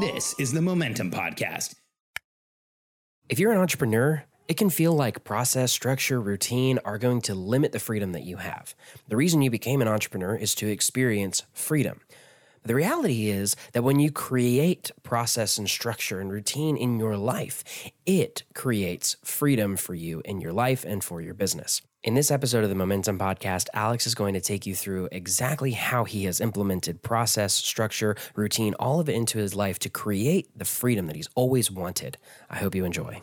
This is the Momentum Podcast. If you're an entrepreneur, it can feel like process, structure, routine are going to limit the freedom that you have. The reason you became an entrepreneur is to experience freedom. The reality is that when you create process and structure and routine in your life, it creates freedom for you in your life and for your business. In this episode of the Momentum Podcast, Alex is going to take you through exactly how he has implemented process, structure, routine, all of it into his life to create the freedom that he's always wanted. I hope you enjoy.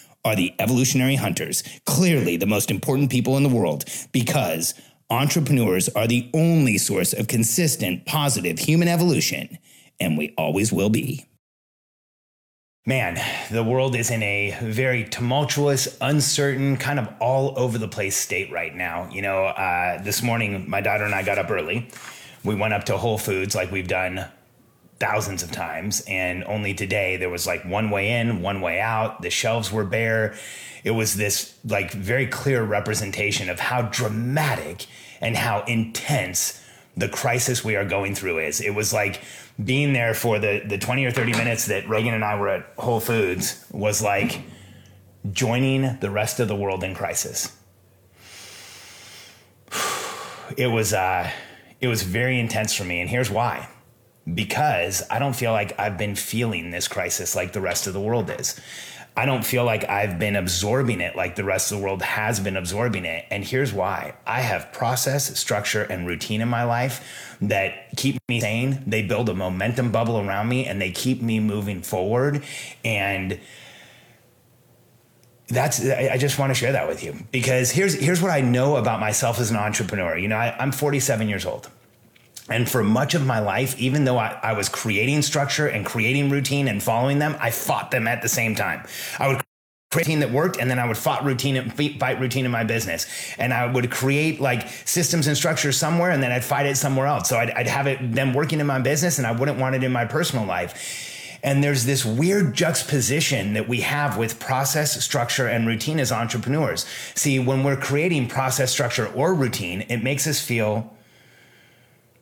are the evolutionary hunters, clearly the most important people in the world, because entrepreneurs are the only source of consistent, positive human evolution, and we always will be. Man, the world is in a very tumultuous, uncertain, kind of all over the place state right now. You know, uh, this morning, my daughter and I got up early. We went up to Whole Foods like we've done thousands of times and only today there was like one way in one way out. The shelves were bare. It was this like very clear representation of how dramatic and how intense the crisis we are going through is. It was like being there for the the 20 or 30 minutes that Reagan and I were at Whole Foods was like joining the rest of the world in crisis. It was uh it was very intense for me and here's why because I don't feel like I've been feeling this crisis like the rest of the world is. I don't feel like I've been absorbing it like the rest of the world has been absorbing it. And here's why I have process, structure, and routine in my life that keep me sane. They build a momentum bubble around me and they keep me moving forward. And that's I just want to share that with you because here's here's what I know about myself as an entrepreneur. You know, I, I'm 47 years old. And for much of my life, even though I, I, was creating structure and creating routine and following them, I fought them at the same time. I would create routine that worked, and then I would fight routine fight routine in my business. And I would create like systems and structures somewhere, and then I'd fight it somewhere else. So I'd, I'd have it them working in my business, and I wouldn't want it in my personal life. And there's this weird juxtaposition that we have with process, structure, and routine as entrepreneurs. See, when we're creating process, structure, or routine, it makes us feel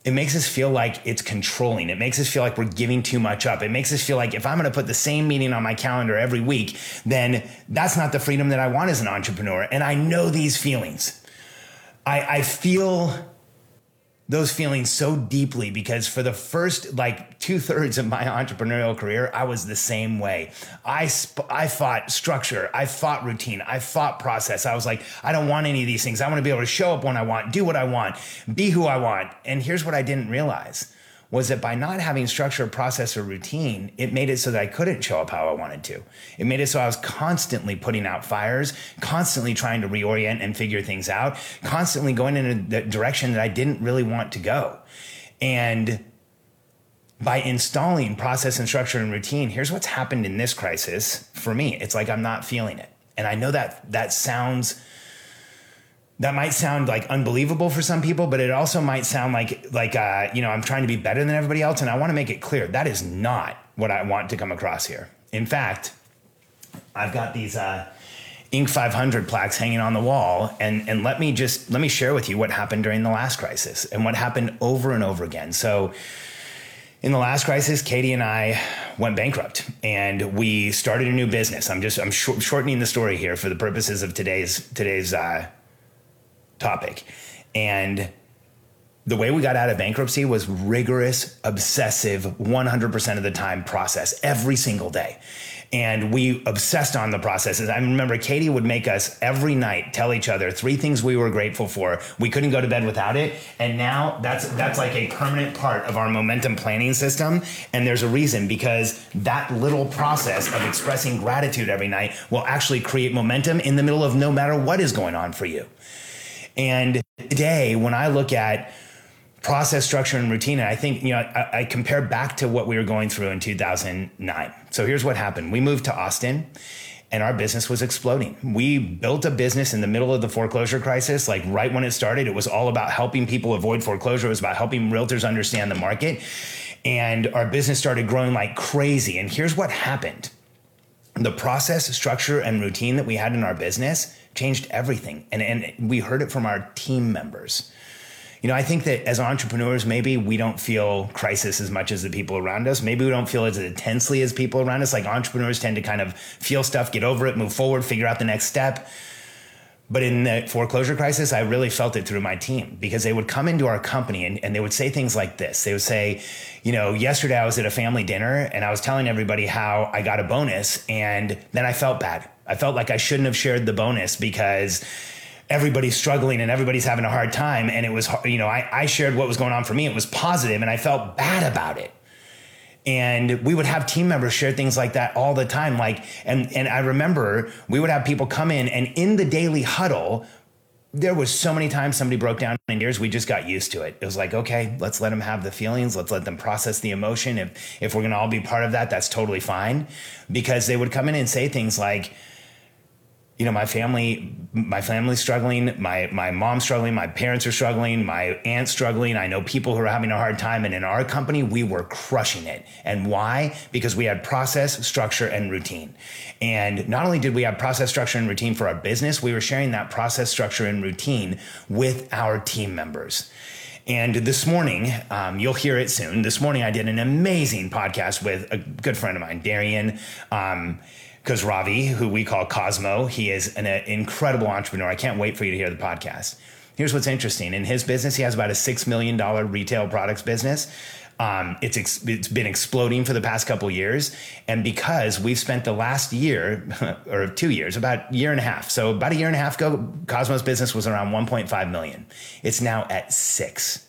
it makes us feel like it's controlling. It makes us feel like we're giving too much up. It makes us feel like if I'm going to put the same meeting on my calendar every week, then that's not the freedom that I want as an entrepreneur. And I know these feelings. I, I feel those feelings so deeply because for the first like two thirds of my entrepreneurial career, I was the same way. I sp- I fought structure, I fought routine, I fought process. I was like, I don't want any of these things. I want to be able to show up when I want, do what I want, be who I want. And here's what I didn't realize was that by not having structure, process, or routine, it made it so that I couldn't show up how I wanted to. It made it so I was constantly putting out fires, constantly trying to reorient and figure things out, constantly going in a direction that I didn't really want to go. And by installing process and structure and routine, here's what's happened in this crisis for me. It's like I'm not feeling it. And I know that that sounds that might sound like unbelievable for some people, but it also might sound like like uh, you know I'm trying to be better than everybody else, and I want to make it clear that is not what I want to come across here. In fact, I've got these uh, Inc. 500 plaques hanging on the wall, and and let me just let me share with you what happened during the last crisis and what happened over and over again. So. In the last crisis, Katie and I went bankrupt and we started a new business. I'm just I'm sh- shortening the story here for the purposes of today's today's uh, topic. And the way we got out of bankruptcy was rigorous, obsessive, 100% of the time process every single day. And we obsessed on the processes. I remember Katie would make us every night tell each other three things we were grateful for. We couldn't go to bed without it. And now that's that's like a permanent part of our momentum planning system. And there's a reason because that little process of expressing gratitude every night will actually create momentum in the middle of no matter what is going on for you. And today, when I look at process structure and routine. I think, you know, I, I, compare back to what we were going through in 2009. So here's what happened. We moved to Austin and our business was exploding. We built a business in the middle of the foreclosure crisis. Like right when it started, it was all about helping people avoid foreclosure. It was about helping realtors understand the market. And our business started growing like crazy. And here's what happened. The process, structure, and routine that we had in our business changed everything. And, and we heard it from our team members you know, I think that as entrepreneurs, maybe we don't feel crisis as much as the people around us. Maybe we don't feel as intensely as people around us. Like entrepreneurs tend to kind of feel stuff, get over it, move forward, figure out the next step. But in the foreclosure crisis, I really felt it through my team because they would come into our company and, and they would say things like this. They would say, you know, yesterday I was at a family dinner and I was telling everybody how I got a bonus and then I felt bad. I felt like I shouldn't have shared the bonus because everybody's struggling and everybody's having a hard time. And it was, you know, I, I shared what was going on for me. It was positive and I felt bad about it. And we would have team members share things like that all the time. Like, and, and I remember we would have people come in and in the daily huddle, there was so many times somebody broke down in tears. We just got used to it. It was like, okay, let's let them have the feelings. Let's let them process the emotion. If, if we're going to all be part of that, that's totally fine. Because they would come in and say things like, you know, my family, my family's struggling, my my mom's struggling, my parents are struggling, my aunt's struggling. I know people who are having a hard time, and in our company, we were crushing it. And why? Because we had process, structure, and routine. And not only did we have process, structure, and routine for our business, we were sharing that process, structure, and routine with our team members. And this morning, um, you'll hear it soon. This morning, I did an amazing podcast with a good friend of mine, Darian. Um, because Ravi, who we call Cosmo, he is an, an incredible entrepreneur. I can't wait for you to hear the podcast. Here's what's interesting. In his business, he has about a $6 million retail products business. Um, it's ex- it's been exploding for the past couple years, and because we've spent the last year or two years, about year and a half, so about a year and a half ago, Cosmos business was around 1.5 million. It's now at six.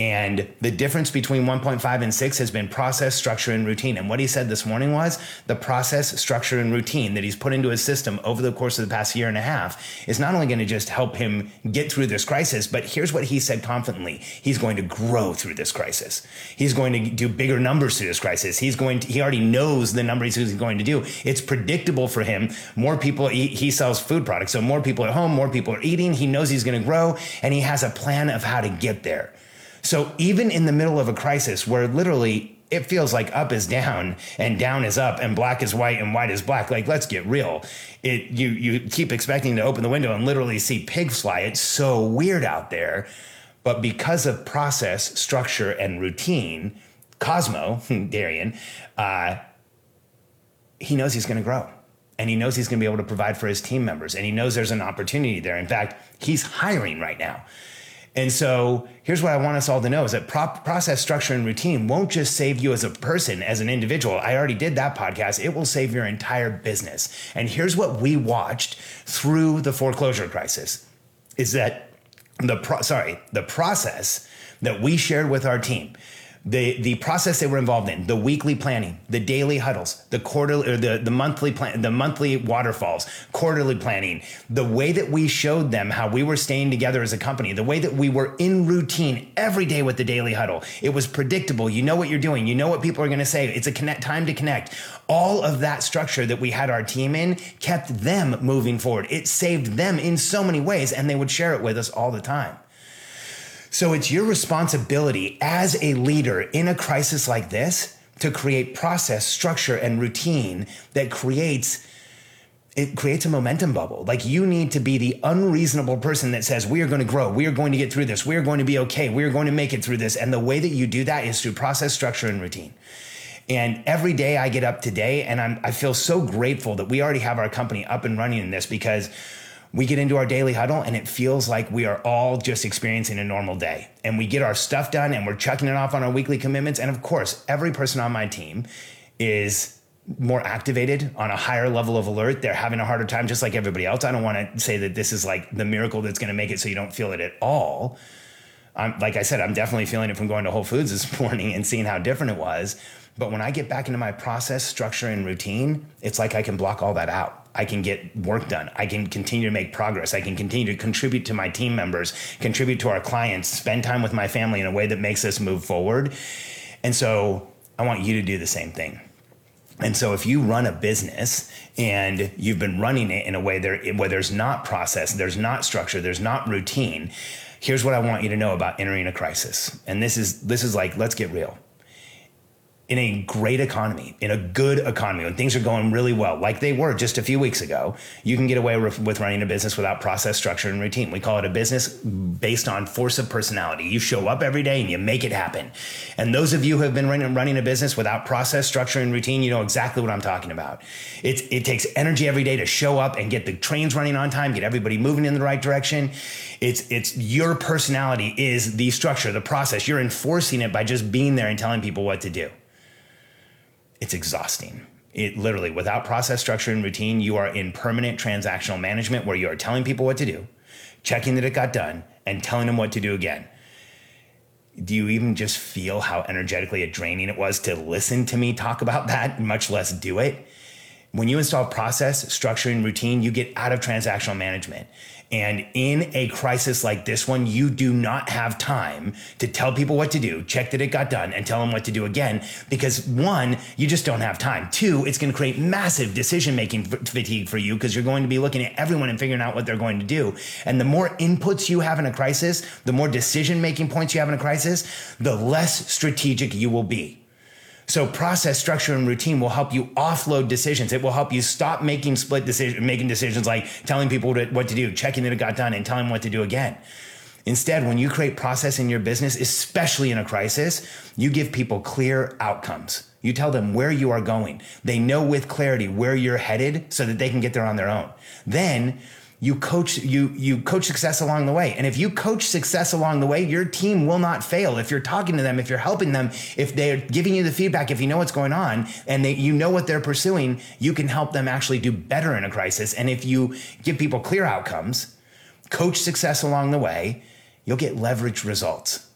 And the difference between 1.5 and 6 has been process, structure, and routine. And what he said this morning was the process, structure, and routine that he's put into his system over the course of the past year and a half is not only going to just help him get through this crisis, but here's what he said confidently he's going to grow through this crisis. He's going to do bigger numbers through this crisis. He's going to, he already knows the numbers he's going to do. It's predictable for him. More people, he sells food products. So more people at home, more people are eating. He knows he's going to grow and he has a plan of how to get there. So even in the middle of a crisis where literally it feels like up is down and down is up and black is white and white is black. Like, let's get real. It you you keep expecting to open the window and literally see pigs fly. It's so weird out there. But because of process, structure, and routine, Cosmo, Darian, uh, he knows he's to grow. And he knows he's to be able to provide for his team members. And he knows there's an opportunity there. In fact, he's hiring right now. And so here's what I want us all to know is that process, structure, and routine won't just save you as a person, as an individual. I already did that podcast. It will save your entire business. And here's what we watched through the foreclosure crisis is that the pro- sorry, the process that we shared with our team the the process they were involved in, the weekly planning, the daily huddles, the quarterly or the, the monthly plan, the monthly waterfalls, quarterly planning, the way that we showed them how we were staying together as a company, the way that we were in routine every day with the daily huddle. It was predictable. You know what you're doing. You know what people are going to say. It's a connect time to connect. All of that structure that we had our team in kept them moving forward. It saved them in so many ways and they would share it with us all the time. So it's your responsibility as a leader in a crisis like this to create process, structure, and routine that creates it creates a momentum bubble. Like you need to be the unreasonable person that says, we are going to grow. We are going to get through this. We are going to be okay. We are going to make it through this. And the way that you do that is through process, structure, and routine. And every day I get up today and I'm, I feel so grateful that we already have our company up and running in this because we get into our daily huddle and it feels like we are all just experiencing a normal day. And we get our stuff done and we're chucking it off on our weekly commitments. And of course, every person on my team is more activated on a higher level of alert. They're having a harder time just like everybody else. I don't want to say that this is like the miracle that's going to make it so you don't feel it at all. I'm, like I said, I'm definitely feeling it from going to Whole Foods this morning and seeing how different it was. But when I get back into my process, structure, and routine, it's like I can block all that out. I can get work done. I can continue to make progress. I can continue to contribute to my team members, contribute to our clients, spend time with my family in a way that makes us move forward. And so I want you to do the same thing. And so if you run a business and you've been running it in a way there where there's not process, there's not structure, there's not routine, here's what I want you to know about entering a crisis. And this is this is like let's get real in a great economy, in a good economy, when things are going really well, like they were just a few weeks ago, you can get away with running a business without process, structure, and routine. We call it a business based on force of personality. You show up every day and you make it happen. And those of you who have been running, a business without process, structure, and routine, you know exactly what I'm talking about. It takes energy every day to show up and get the trains running on time, get everybody moving in the right direction. It's, it's your personality is the structure, the process. You're enforcing it by just being there and telling people what to do it's exhausting. It literally, without process, structure, and routine, you are in permanent transactional management where you are telling people what to do, checking that it got done, and telling them what to do again. Do you even just feel how energetically draining it was to listen to me talk about that, much less do it? When you install process, structure, and routine, you get out of transactional management. And in a crisis like this one, you do not have time to tell people what to do, check that it got done, and tell them what to do again. Because one, you just don't have time. Two, it's going to create massive decision making fatigue for you because you're going to be looking at everyone and figuring out what they're going to do. And the more inputs you have in a crisis, the more decision making points you have in a crisis, the less strategic you will be. So process, structure, and routine will help you offload decisions. It will help you stop making split decision, making decisions like telling people what to do, checking that it got done, and telling them what to do again. Instead, when you create process in your business, especially in a crisis, you give people clear outcomes. You tell them where you are going. They know with clarity where you're headed so that they can get there on their own. Then you coach you you coach success along the way. And if you coach success along the way your team will not fail. If you're talking to them if you're helping them if they're giving you the feedback if you know what's going on and they, you know what they're pursuing you can help them actually do better in a crisis. And if you give people clear outcomes coach success along the way you'll get leverage results.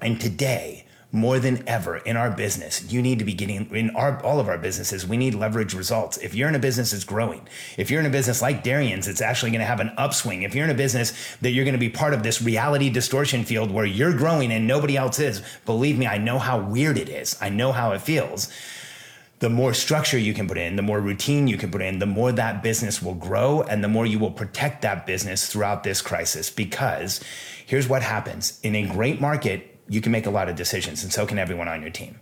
And today more than ever in our business, you need to be getting in our, all of our businesses, we need leverage results. If you're in a business that's growing, if you're in a business like Darian's, it's actually going to have an upswing. If you're in a business that you're going to be part of this reality distortion field where you're growing and nobody else is, believe me, I know how weird it is. I know how it feels. The more structure you can put in, the more routine you can put in, the more that business will grow and the more you will protect that business throughout this crisis. Because here's what happens in a great market, you can make a lot of decisions, and so can everyone on your team.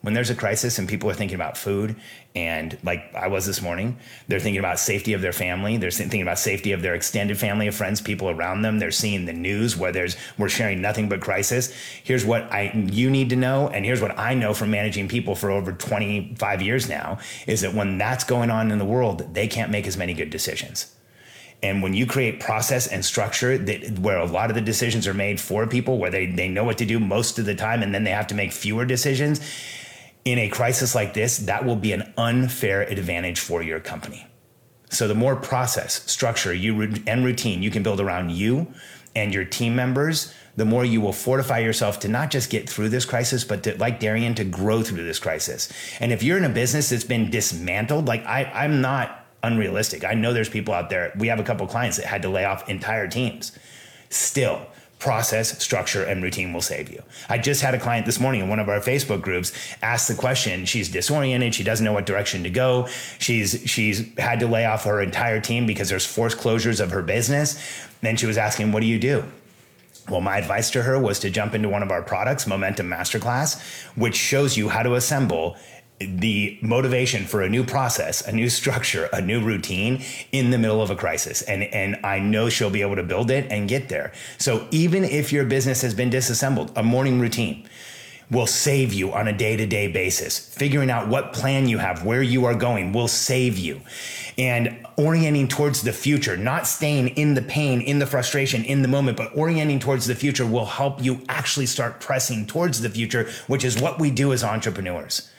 When there's a crisis and people are thinking about food, and like I was this morning, they're thinking about safety of their family. They're thinking about safety of their extended family of friends, people around them. They're seeing the news where there's we're sharing nothing but crisis. Here's what I you need to know, and here's what I know from managing people for over 25 years now: is that when that's going on in the world, they can't make as many good decisions. And when you create process and structure that where a lot of the decisions are made for people, where they, they know what to do most of the time, and then they have to make fewer decisions, in a crisis like this, that will be an unfair advantage for your company. So the more process, structure, you and routine you can build around you and your team members, the more you will fortify yourself to not just get through this crisis, but to, like Darian, to grow through this crisis. And if you're in a business that's been dismantled, like I, I'm not unrealistic. I know there's people out there. We have a couple clients that had to lay off entire teams. Still, process, structure, and routine will save you. I just had a client this morning in one of our Facebook groups ask the question. She's disoriented. She doesn't know what direction to go. She's she's had to lay off her entire team because there's forced closures of her business. Then she was asking, "What do you do?" Well, my advice to her was to jump into one of our products, Momentum Masterclass, which shows you how to assemble the motivation for a new process, a new structure, a new routine in the middle of a crisis. And, and I know she'll be able to build it and get there. So even if your business has been disassembled, a morning routine, will save you on a day to day basis. Figuring out what plan you have, where you are going will save you. And orienting towards the future, not staying in the pain, in the frustration, in the moment, but orienting towards the future will help you actually start pressing towards the future, which is what we do as entrepreneurs.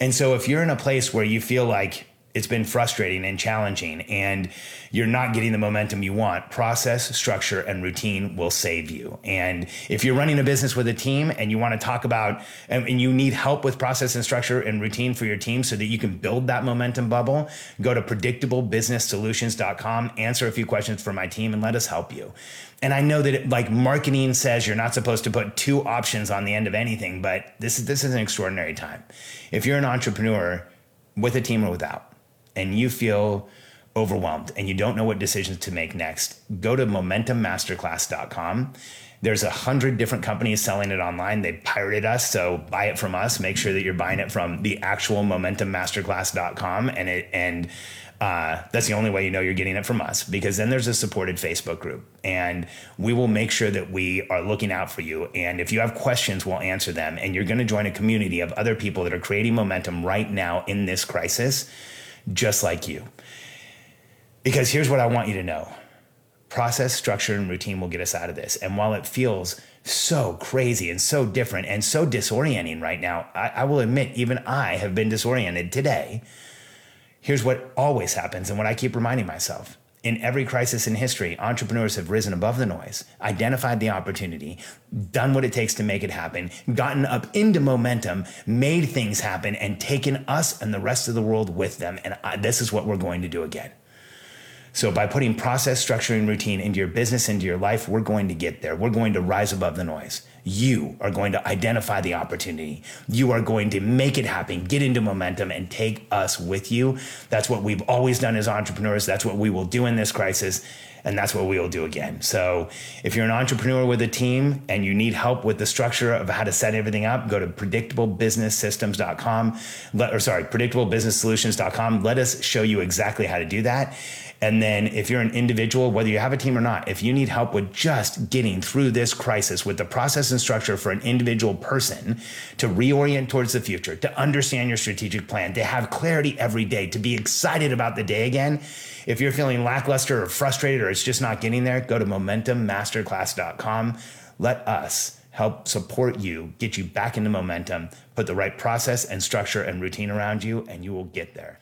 And so if you're in a place where you feel like it's been frustrating and challenging and you're not getting the momentum you want. Process structure and routine will save you. And if you're running a business with a team and you want to talk about and you need help with process and structure and routine for your team so that you can build that momentum bubble go to predictablebusinesssolutions.com answer a few questions for my team and let us help you. And I know that it, like marketing says you're not supposed to put two options on the end of anything, but this is this is an extraordinary time. If you're an entrepreneur with a team or without, and you feel overwhelmed and you don't know what decisions to make next, go to momentummasterclass.com. There's a hundred different companies selling it online. They pirated us, so buy it from us. Make sure that you're buying it from the actual momentummasterclass.com and it and uh, that's the only way you know you're getting it from us because then there's a supported Facebook group and we will make sure that we are looking out for you. And if you have questions, we'll answer them. And you're going to join a community of other people that are creating momentum right now in this crisis just like you. Because here's what I want you to know process, structure, and routine will get us out of this. And while it feels so crazy and so different and so disorienting right now, I, I, will admit, even I have been disoriented today. Here's what always happens and what I keep reminding myself in every crisis in history, entrepreneurs have risen above the noise, identified the opportunity, done what it takes to make it happen, gotten up into momentum, made things happen, and taken us and the rest of the world with them. And I, this is what we're going to do again. So, by putting process, structure, and routine into your business, into your life, we're going to get there. We're going to rise above the noise. You are going to identify the opportunity. You are going to make it happen, get into momentum, and take us with you. That's what we've always done as entrepreneurs. That's what we will do in this crisis. And that's what we will do again. So, if you're an entrepreneur with a team and you need help with the structure of how to set everything up, go to predictablebusinesssystems.com. Let, or sorry, predictablebusinesssolutions.com. Let us show you exactly how to do that. And then if you're an individual, whether you have a team or not, if you need help with just getting through this crisis with the process and structure for an individual person to reorient towards the future, to understand your strategic plan, to have clarity every day, to be excited about the day again. If you're feeling lackluster or frustrated or it's just not getting there, go to momentummasterclass.com. Let us help support you, get you back into momentum, put the right process and structure and routine around you, and you will get there.